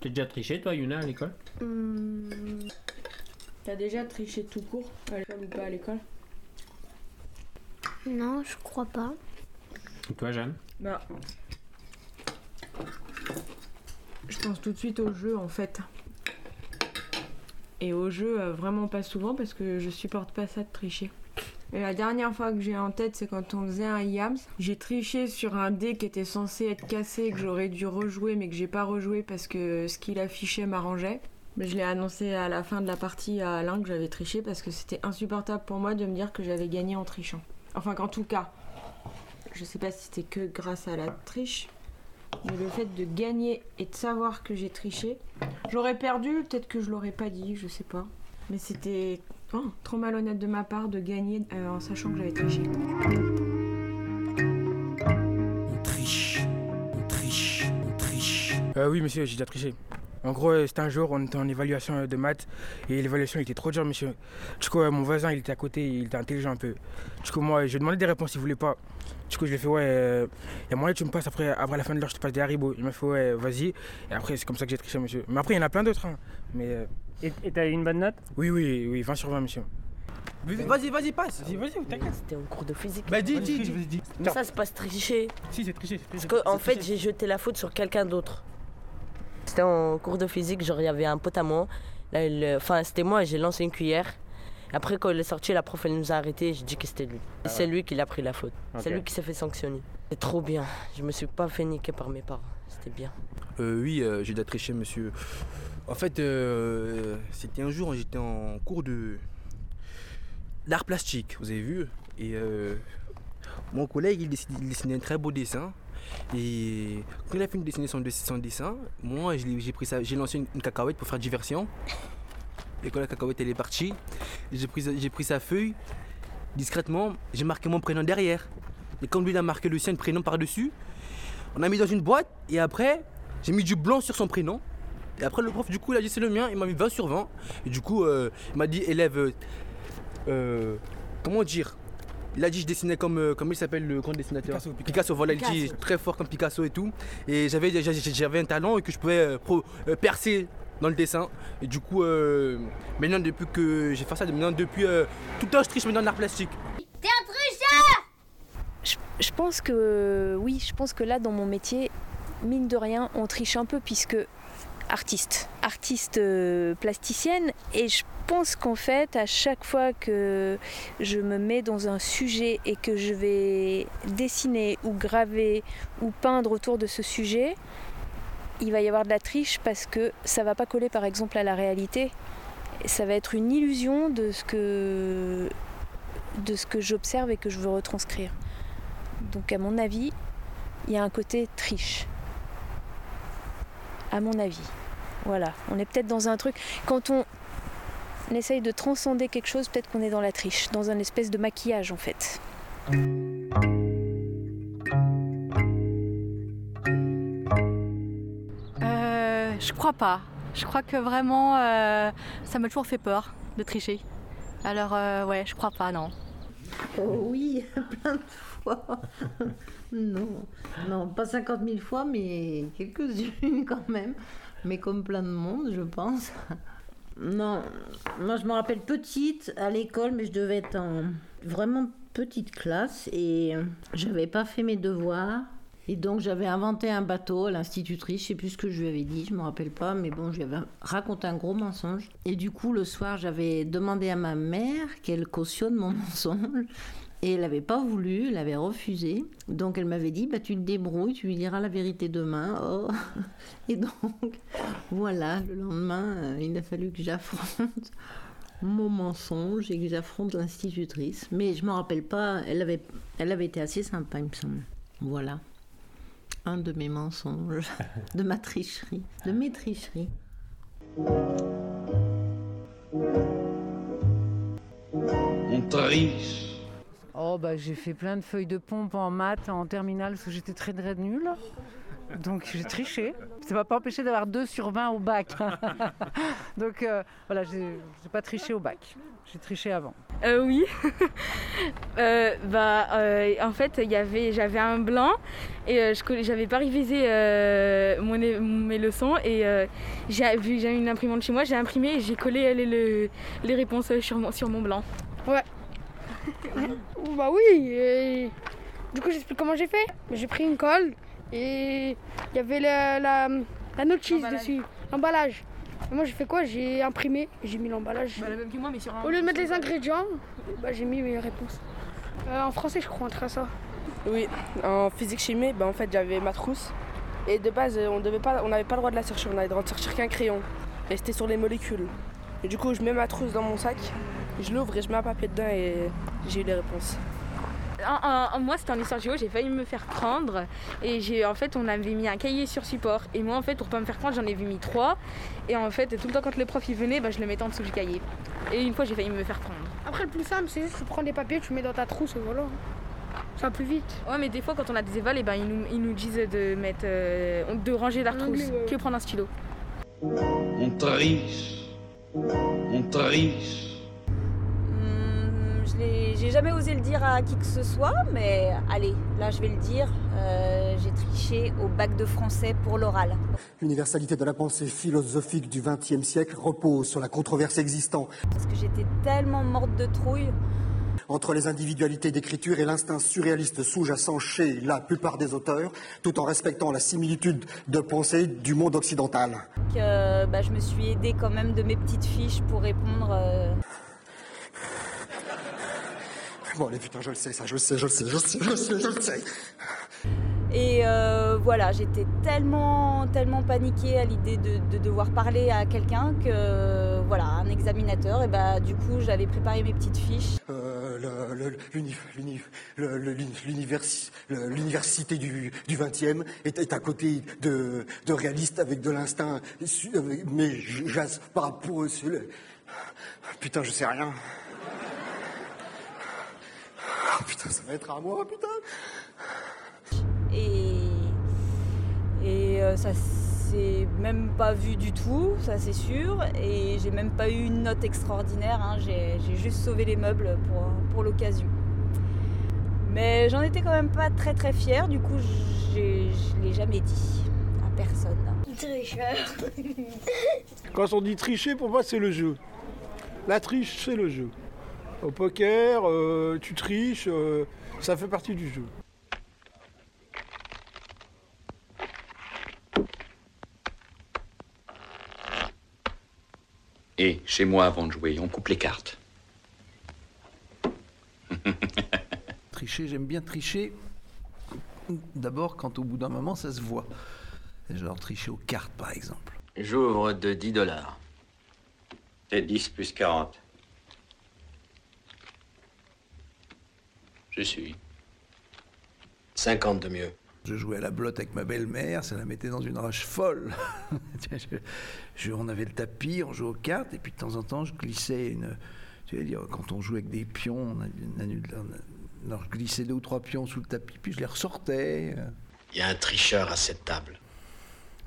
T'as déjà triché, toi, Yuna, à l'école Hum, T'as déjà triché tout court à l'école ou pas à l'école Non, je crois pas. Et toi, Jeanne Bah. Je pense tout de suite au jeu en fait. Et au jeu, euh, vraiment pas souvent parce que je supporte pas ça de tricher. Et la dernière fois que j'ai en tête, c'est quand on faisait un Yams. J'ai triché sur un dé qui était censé être cassé, que j'aurais dû rejouer, mais que j'ai pas rejoué parce que ce qu'il affichait m'arrangeait. Mais je l'ai annoncé à la fin de la partie à Alain que j'avais triché parce que c'était insupportable pour moi de me dire que j'avais gagné en trichant. Enfin qu'en tout cas, je sais pas si c'était que grâce à la triche, mais le fait de gagner et de savoir que j'ai triché, j'aurais perdu, peut-être que je l'aurais pas dit, je sais pas. Mais c'était oh, trop malhonnête de ma part de gagner euh, en sachant que j'avais triché. On triche, on triche, on triche. Euh, oui, monsieur, j'ai déjà triché. En gros, euh, c'était un jour, on était en évaluation euh, de maths et l'évaluation était trop dure, monsieur. Du coup, mon voisin, il était à côté, il était intelligent un peu. Du coup, moi, je lui ai demandé des réponses, il voulait pas. Du coup, je lui ai fait, ouais, il y a moyen que tu me passes après, après la fin de l'heure, je te passe des haribots. Il m'a fait, ouais, vas-y. Et après, c'est comme ça que j'ai triché, monsieur. Mais après, il y en a plein d'autres. hein. Mais euh, Et t'as eu une bonne note oui, oui, oui, 20 sur 20, monsieur. Vas-y, vas-y, passe. Vas-y, vas-y, t'inquiète. C'était en cours de physique. Bah dis, dis, dis. dis. Mais ça, c'est pas tricher. Si, c'est triché, c'est triché. Parce qu'en C'est fait, j'ai jeté la faute sur quelqu'un d'autre. C'était en cours de physique, genre il y avait un pote à moi. Là, il- Enfin, c'était moi, j'ai lancé une cuillère. Après, quand il est sorti, la prof, elle nous a arrêtés. J'ai dit que c'était lui. Et c'est lui qui l'a pris la faute. C'est lui qui s'est fait sanctionner. C'est trop bien. Je me suis pas fait niquer par mes parents. C'était bien. Euh, oui, euh, j'ai triché, monsieur. En fait, euh, c'était un jour, j'étais en cours de d'art plastique, vous avez vu. Et euh, mon collègue, il dessinait, il dessinait un très beau dessin. Et quand il a fini de dessiner son, dessin, moi, j'ai pris ça, j'ai lancé une, cacahuète pour faire diversion. Et quand la cacahuète elle est partie, j'ai pris, sa- j'ai pris sa feuille, discrètement, j'ai marqué mon prénom derrière. Et comme lui, il a marqué le sien, le prénom par-dessus, on a mis dans une boîte et après, j'ai mis du blanc sur son prénom. Et après, le prof, du coup, il a dit c'est le mien, il m'a mis 20 sur 20. Et du coup, euh, il m'a dit élève. euh, euh, comment dire? Il a dit je dessinais comme. euh, comment il s'appelle le grand dessinateur? Picasso, Picasso. Picasso, voilà, il dit très fort comme Picasso et tout. Et j'avais j'avais- j'avais un talent et que je pouvais euh, pro- euh, percer dans le dessin. Et du coup, euh, maintenant, depuis que j'ai fait ça, maintenant, depuis. euh, tout le temps, je triche maintenant dans l'art plastique. Je, pense que oui, je pense que là dans mon métier, mine de rien, on triche un peu puisque artiste, artiste euh, plasticienne et je pense qu'en fait à chaque fois que je me mets dans un sujet et que je vais dessiner ou graver ou peindre autour de ce sujet, il va y avoir de la triche parce que ça va pas coller par exemple à la réalité. Ça va être une illusion de ce que de ce que j'observe et que je veux retranscrire. Donc à mon avis, il y a un côté triche. À mon avis. Voilà, on est peut-être dans un truc. Quand on essaye de transcender quelque chose, peut-être qu'on est dans la triche, dans un espèce de maquillage en fait. Euh, je crois pas. Je crois que vraiment, euh, ça m'a toujours fait peur de tricher. Alors, euh, ouais, je crois pas, non. Oh oui, plein de fois. non, non, pas 50 000 fois, mais quelques-unes quand même. Mais comme plein de monde, je pense. Non, moi je me rappelle petite à l'école, mais je devais être en vraiment petite classe et j'avais pas fait mes devoirs. Et donc j'avais inventé un bateau à l'institutrice, je sais plus ce que je lui avais dit, je me rappelle pas, mais bon, je lui avais raconté un gros mensonge. Et du coup, le soir, j'avais demandé à ma mère qu'elle cautionne mon mensonge. Et elle n'avait pas voulu, elle avait refusé. Donc elle m'avait dit, bah, tu te débrouilles, tu lui diras la vérité demain. Oh. Et donc, voilà, le lendemain, euh, il a fallu que j'affronte mon mensonge et que j'affronte l'institutrice. Mais je ne me rappelle pas, elle avait, elle avait été assez sympa, il me semble. Voilà. Un de mes mensonges, de ma tricherie, de mes tricheries. On triche. Oh bah j'ai fait plein de feuilles de pompe en maths en terminale parce que j'étais très très nulle. Donc j'ai triché. Ça m'a pas empêché d'avoir 2 sur 20 au bac. donc euh, voilà, j'ai pas triché au bac. J'ai triché avant. Euh, oui. Euh, bah, euh, en fait, il y avait, j'avais un blanc et euh, je j'avais pas révisé euh, mon mes leçons et euh, j'ai vu que j'avais une imprimante chez moi, j'ai imprimé et j'ai collé les, le- les réponses sur mon, sur mon blanc. Ouais. bah oui. et Du coup, j'explique comment j'ai fait. J'ai pris une colle et il y avait la, la, la notice dessus, l'emballage. Et moi, j'ai fait quoi? J'ai imprimé, j'ai mis l'emballage. Bah, le même que moi, mais sur un. Au lieu de mettre les ingrédients, bah, j'ai mis mes réponses. Euh, en français, je crois, un truc à ça. Oui, en physique-chimie, ben, en fait, j'avais ma trousse. Et de base, on devait pas, on n'avait pas le droit de la sortir, on avait le droit de sortir qu'un crayon. Et c'était sur les molécules. Et du coup, je mets ma trousse dans mon sac, je l'ouvre et je mets un papier dedans et j'ai eu les réponses. En- en- en- moi, c'était en histoire géo, j'ai failli me faire prendre. Et j'ai, en fait, on avait mis un cahier sur support. Et moi, en fait, pour pas me faire prendre, j'en ai mis trois. Et en fait, tout le temps, quand le prof il venait, bah, je le mettais en dessous du cahier. Et une fois, j'ai failli me faire prendre. Après, le plus simple, c'est juste tu prends des papiers, tu mets dans ta trousse et voilà. Ça va plus vite. Ouais, mais des fois, quand on a des évals, eh ben, ils, nous, ils nous disent de, mettre, euh, de ranger la trousse, que prendre un stylo. On triche. On triche. J'ai jamais osé le dire à qui que ce soit, mais allez, là je vais le dire. euh, j'ai triché au bac de français pour l'oral. L'universalité de la pensée philosophique du XXe siècle repose sur la controverse existant Parce que j'étais tellement morte de trouille. entre les individualités d'écriture et l'instinct surréaliste sous-jacent chez la plupart des auteurs, tout en respectant la similitude de pensée du monde occidental. que bah, je me suis aidée quand même de mes petites fiches pour répondre. euh, Bon, allez, putain, je le sais, ça, je le sais, je le sais, je le sais, je le sais, je le sais. Et euh, voilà, j'étais tellement, tellement paniquée à l'idée de, de devoir parler à quelqu'un que, voilà, un examinateur, et bah, du coup, j'avais préparé mes petites fiches. Euh, L'université du, du 20e est, est à côté de, de réalistes avec de l'instinct, avec- mais rapport sur le... Putain, je sais rien. Ah, putain, ça va être à moi, putain. Et, et euh, ça s'est même pas vu du tout, ça c'est sûr. Et j'ai même pas eu une note extraordinaire, hein. j'ai j'ai juste sauvé les meubles pour, pour l'occasion. Mais j'en étais quand même pas très très fière, du coup je l'ai jamais dit à personne. Tricheur. Quand on dit tricher, pour moi, c'est le jeu. La triche, c'est le jeu. Au poker, euh, tu triches, euh, ça fait partie du jeu. Et chez moi, avant de jouer, on coupe les cartes. Tricher, j'aime bien tricher. D'abord, quand au bout d'un moment, ça se voit. Genre tricher aux cartes, par exemple. J'ouvre de 10 dollars. C'est 10 plus 40. Je suis. 50 de mieux. Je jouais à la blotte avec ma belle-mère, ça la mettait dans une rage folle. Je- je- on avait le tapis, on jouait aux cartes, et puis de temps en temps, je glissais une. Tu veux dire, quand on joue avec des pions, on, a, on a- on a- alors, je glissais deux ou trois pions sous le tapis, puis je les ressortais. Il y a un tricheur à cette table.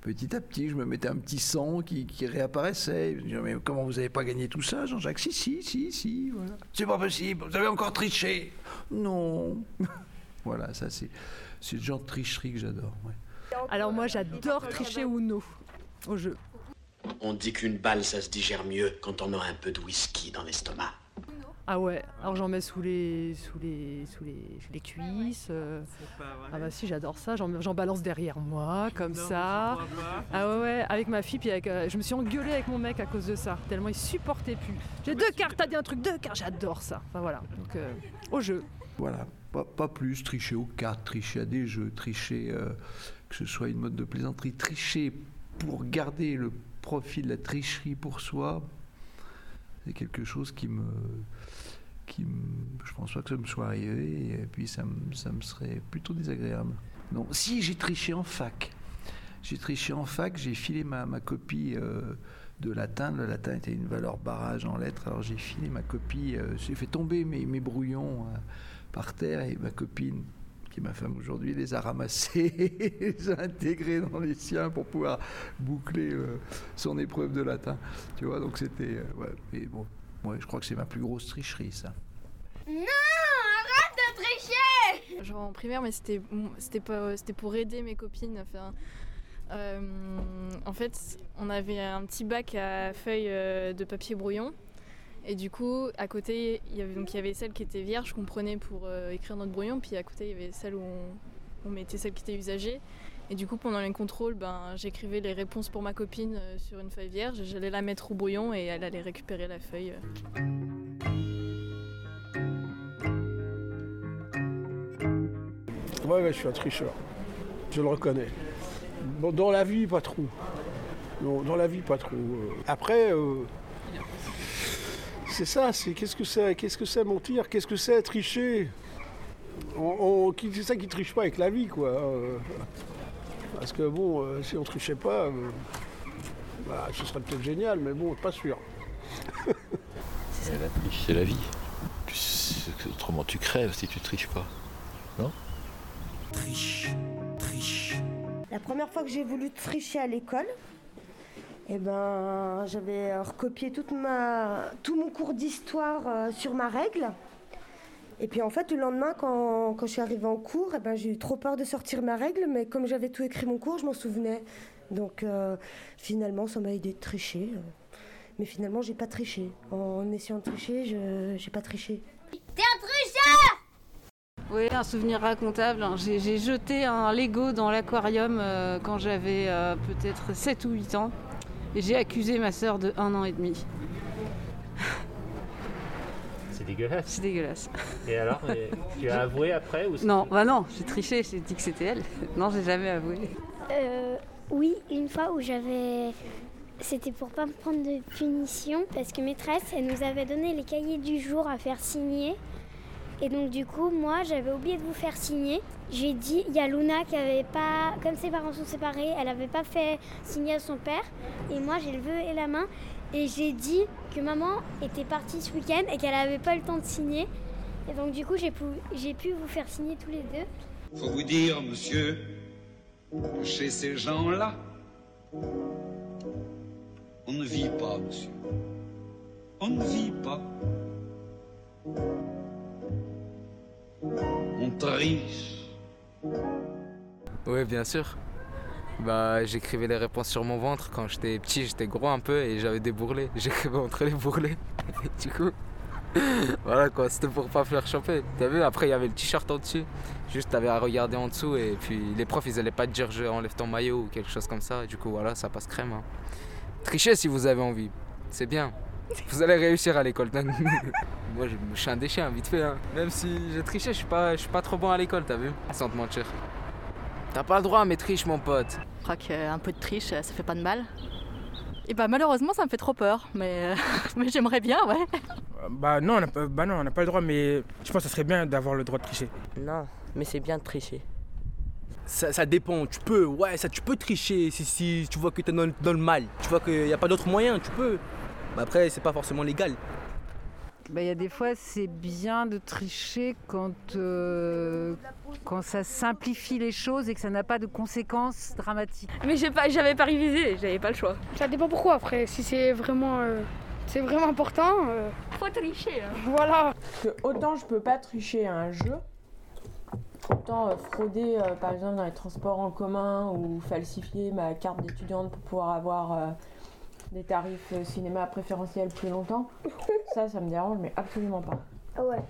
Petit à petit, je me mettais un petit son qui, qui réapparaissait. Je me disais, mais comment vous n'avez pas gagné tout ça, Jean-Jacques? Si, si, si, si, voilà. C'est pas possible, vous avez encore triché. Non. voilà, ça c'est c'est le genre de tricherie que j'adore. ouais. Alors moi j'adore tricher Uno au jeu. On dit qu'une balle, ça se digère mieux quand on a un peu de whisky dans l'estomac. Ah ouais, alors j'en mets sous les sous les sous les, les cuisses. euh. Ah bah si j'adore ça, j'en balance derrière moi comme ça. Ah ouais ouais, avec ma fille puis avec, euh, je me suis engueulée avec mon mec à cause de ça, tellement il supportait plus. J'ai deux cartes, t'as dit un truc, deux cartes, j'adore ça. Enfin voilà, donc euh, au jeu. Voilà, pas, pas plus tricher aux cartes, tricher à des jeux, tricher, euh, que ce soit une mode de plaisanterie, tricher pour garder le profit de la tricherie pour soi, c'est quelque chose qui me. Qui je pense pas que ça me soit arrivé, et puis ça me, ça me serait plutôt désagréable. Non, si j'ai triché en fac. J'ai triché en fac, j'ai filé ma, copie euh, de latin. Le latin était une valeur barrage en lettres, alors j'ai filé ma copie, euh, j'ai fait tomber mes, mes brouillons euh, par terre et ma copine, qui qui est ma femme aujourd'hui, les a ramassés, les a intégrés dans les siens pour pouvoir boucler euh, son épreuve de latin. Tu vois, donc c'était. euh, ouais, mais bon, ouais, je crois que c'est ma plus grosse tricherie, ça. Non, arrête de tricher Genre en primaire, mais c'était c'était pas c'était pour aider mes copines. Enfin, euh, en fait, on avait un petit bac à feuilles de papier brouillon. Et du coup, à côté, il y avait, donc, il y avait celle qui était vierge qu'on prenait pour euh, écrire notre brouillon. Puis à côté, il y avait celle où on, mettait celle qui était usagée. Et du coup, pendant les contrôles, ben, j'écrivais les réponses pour ma copine euh, sur une feuille vierge. J'allais la mettre au brouillon et elle allait récupérer la feuille. euh. Ouais, ouais, je suis un tricheur. Je le reconnais. Dans la vie, pas trop. Dans la vie, pas trop. Après, euh, c'est ça, c'est qu'est-ce que c'est Qu'est-ce que c'est mentir Qu'est-ce que c'est tricher? On, on- qui- C'est ça qui triche pas avec la vie, quoi. Euh, parce que bon, euh, si on trichait pas, euh, bah, ce serait peut-être génial, mais bon, pas sûr. C'est la triche, c'est la vie. Tu sais que- autrement, tu crèves si tu triches pas. Non? Triche, triche. La première fois que j'ai voulu tricher à l'école, eh ben, j'avais euh, recopié toute ma, tout mon cours d'histoire euh, sur ma règle. Et puis en fait, le lendemain, quand, quand je suis arrivée en cours, eh ben, j'ai eu trop peur de sortir ma règle, mais comme j'avais tout écrit mon cours, je m'en souvenais. Donc euh, finalement, ça m'a aidé de tricher. Mais finalement, j'ai pas triché. En essayant de tricher, je j'ai pas triché. T'es un tricheur Oui, un souvenir racontable. hein. J'ai j'ai jeté un Lego dans l'aquarium euh, quand j'avais euh, peut-être 7 ou 8 ans. Et j'ai accusé ma sœur de 1 an et demi. C'est dégueulasse. C'est dégueulasse. Et alors, tu as avoué après ou c'est- Non, bah non, j'ai triché, j'ai dit que c'était elle. Non, j'ai jamais avoué. Euh, oui, une fois où j'avais. C'était pour pas me prendre de punition parce que maîtresse, elle nous avait donné les cahiers du jour à faire signer. Et donc, du coup, moi, j'avais oublié de vous faire signer. J'ai dit, il y a Luna qui avait pas. Comme ses parents sont séparés, elle avait pas fait signer à son père. Et moi, j'ai levé la main et j'ai dit que maman était partie ce week-end et qu'elle avait pas eu le temps de signer. Et donc, du coup, j'ai pu, vous faire signer tous les deux. Faut vous dire, monsieur, chez ces gens-là, on ne vit pas, monsieur. On ne vit pas. On triche. Oui, bien sûr. Bah, j'écrivais les réponses sur mon ventre. Quand j'étais petit, j'étais gros un peu et j'avais des bourrelets. J'écrivais entre les bourrelets. Et du coup, voilà quoi, c'était pour pas faire choper. T'as vu, après il y avait le t-shirt en dessus. Juste, t'avais à regarder en dessous et puis les profs, ils allaient pas te dire je enlève ton maillot ou quelque chose comme ça. Du coup, voilà, ça passe crème. hein. Trichez si vous avez envie. C'est bien. Vous allez réussir à l'école. Moi, je suis un déchet, vite fait. hein. Même si j'ai triché, je suis pas, je suis pas trop bon à l'école, t'as vu Sans te mentir. T'as pas le droit, mais triche, mon pote. Je crois qu'un peu de triche, ça fait pas de mal. Et bah malheureusement, ça me fait trop peur, mais, mais j'aimerais bien, ouais. Bah non, on n'a pas, bah non, on n'a pas le droit, mais je pense que ça serait bien d'avoir le droit de tricher. Non, mais c'est bien de tricher. Ça, ça dépend, tu peux, ouais, ça tu peux tricher si, si tu vois que tu es dans, dans le mal. Tu vois qu'il n'y a pas d'autre moyen, tu peux. Mais après, c'est pas forcément légal. Bah, Il y a des fois, c'est bien de tricher quand, euh, quand ça simplifie les choses et que ça n'a pas de conséquences dramatiques. Mais j'ai pas, j'avais pas révisé, j'avais pas le choix. Ça dépend pourquoi après. Si c'est vraiment, euh, c'est vraiment important. euh, Faut tricher. hein. Voilà. que autant je peux pas tricher à un jeu, autant euh, frauder euh, par exemple dans les transports en commun ou falsifier ma carte d'étudiante pour pouvoir avoir euh, des tarifs euh, cinéma préférentiels plus longtemps, ça, ça me dérange, mais absolument pas. Ah ouais.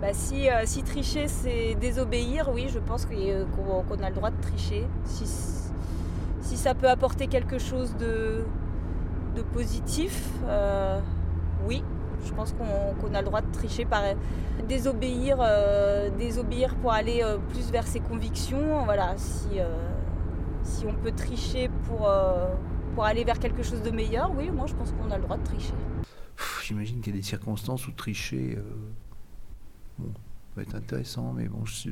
Bah, si, euh, si tricher c'est désobéir, oui, je pense qu'il y a- qu'on a le droit de tricher. Si, si ça peut apporter quelque chose de, de positif, euh, oui, je pense qu'on a le droit de tricher par désobéir, euh, désobéir pour aller euh, plus vers ses convictions. Voilà, si, euh, si on peut tricher pour, euh, pour aller vers quelque chose de meilleur, oui, moi je pense qu'on a le droit de tricher. J'imagine qu'il y a des circonstances où tricher euh, bon, va être intéressant, mais bon, je,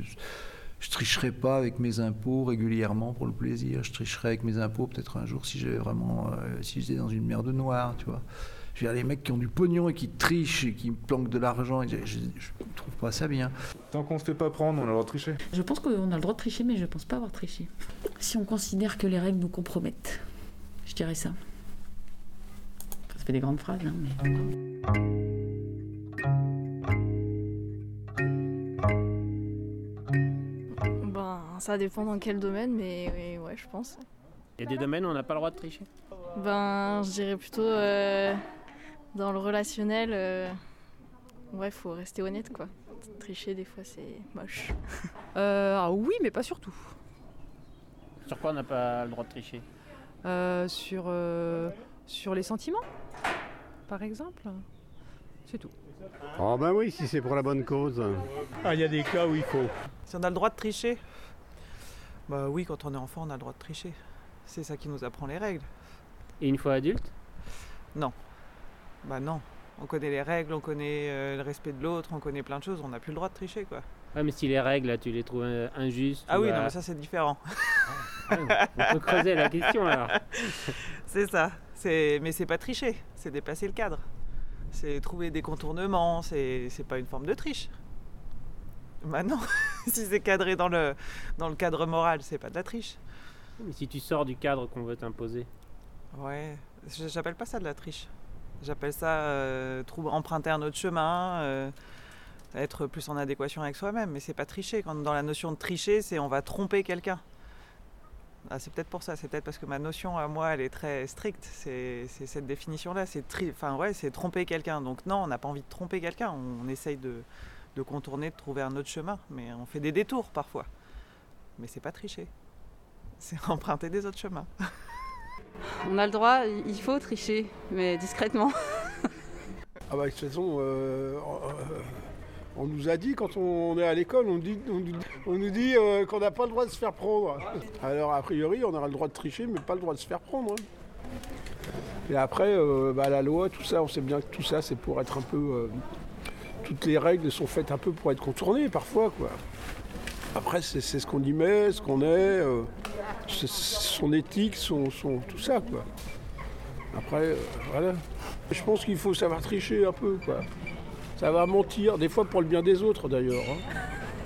Je tricherai pas avec mes impôts régulièrement pour le plaisir. Je tricherai avec mes impôts peut-être un jour si j'ai vraiment, euh, si j'étais dans une merde noire, tu vois. Je veux dire, les mecs qui ont du pognon et qui trichent et qui planquent de l'argent, je, je, je trouve pas ça bien. Tant qu'on se fait pas prendre, on a le droit de tricher. Je pense qu'on a le droit de tricher, mais je pense pas avoir triché. Si on considère que les règles nous compromettent, je dirais ça. Ça fait des grandes phrases, hein, mais. Ben, ça dépend dans quel domaine, mais mais ouais, je pense. Il y a des domaines où on n'a pas le droit de tricher. Ben, je dirais plutôt euh, dans le relationnel. euh, ouais, faut rester honnête, quoi. Tricher, des fois, c'est moche. Euh, ah oui, mais pas surtout. Sur quoi on n'a pas le droit de tricher? Euh, sur, euh, sur les sentiments, par exemple. C'est tout. Oh ben oui, si c'est pour la bonne cause. Ah, il y a des cas où il faut. Si on a le droit de tricher Bah oui, quand on est enfant, on a le droit de tricher. C'est ça qui nous apprend les règles. Et une fois adulte? Non. Bah non. On connaît les règles, on connaît euh, le respect de l'autre, on connaît plein de choses, on n'a plus le droit de tricher quoi. Ouais, mais si les règles, là, tu les trouves injustes. Ah ou, oui, non, mais ça c'est différent. ah oui, on peut creuser la question alors. c'est ça. C'est... Mais c'est pas tricher, c'est dépasser le cadre. C'est trouver des contournements, c'est, c'est pas une forme de triche. Bah non, si c'est cadré dans le, dans le cadre moral, c'est pas de la triche. Mais si tu sors du cadre qu'on veut t'imposer. Ouais, je- j'appelle pas ça de la triche. J'appelle ça euh, emprunter un autre chemin, euh, être plus en adéquation avec soi-même. Mais c'est pas tricher. Dans la notion de tricher, c'est on va tromper quelqu'un. Ah, c'est peut-être pour ça. C'est peut-être parce que ma notion à moi, elle est très stricte. C'est cette définition-là. C'est enfin ouais, tromper quelqu'un. Donc non, on n'a pas envie de tromper quelqu'un. On essaye de, de contourner, de trouver un autre chemin. Mais on fait des détours parfois. Mais c'est pas tricher. C'est emprunter des autres chemins. On a le droit, il faut tricher, mais discrètement. Ah bah de toute façon, euh, euh, on nous a dit quand on est à l'école, on, nous- dit euh, qu'on n'a pas le droit de se faire prendre. Alors a priori, on aura le droit de tricher, mais pas le droit de se faire prendre. hein. Et après, bah, la loi, tout ça, on sait bien que tout ça, c'est pour être un peu... toutes les règles sont faites un peu pour être contournées parfois, quoi. Après, c'est ce qu'on y met, ce qu'on est, son éthique, son, son- tout ça, quoi. Après, euh, voilà. Je pense qu'il faut savoir tricher un peu, quoi. Savoir mentir, des fois pour le bien des autres d'ailleurs. hein.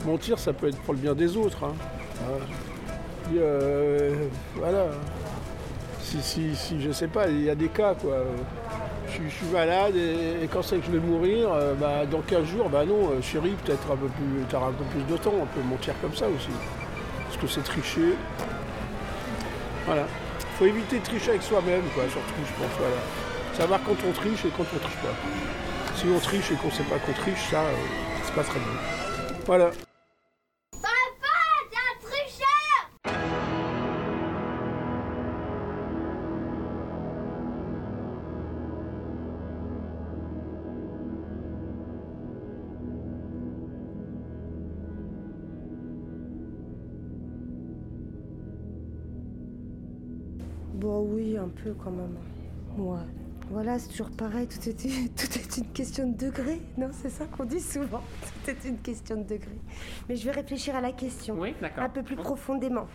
Mentir, ça peut être pour le bien des autres. hein. Puis, euh, voilà. Si, si, si, je sais pas, il y a des cas, quoi. Je, suis- malade et, et quand c'est que je vais mourir, euh, bah, dans 15 jours, bah non, euh, chérie, peut-être un peu plus, t'auras un peu plus de temps, on peut mentir comme ça aussi. Parce que c'est tricher. Voilà. Faut éviter de tricher avec soi-même, quoi, surtout, je pense, voilà. Savoir quand on triche et quand on triche pas. Si on triche et qu'on sait pas qu'on triche, ça, euh, c'est pas très bien. Voilà. Bon, oui, un peu quand même. Ouais. Voilà, c'est toujours pareil, tout est, tout est une question de degré, non C'est ça qu'on dit souvent, tout est une question de degré. Mais je vais réfléchir à la question. Oui, d'accord. Un peu plus profondément.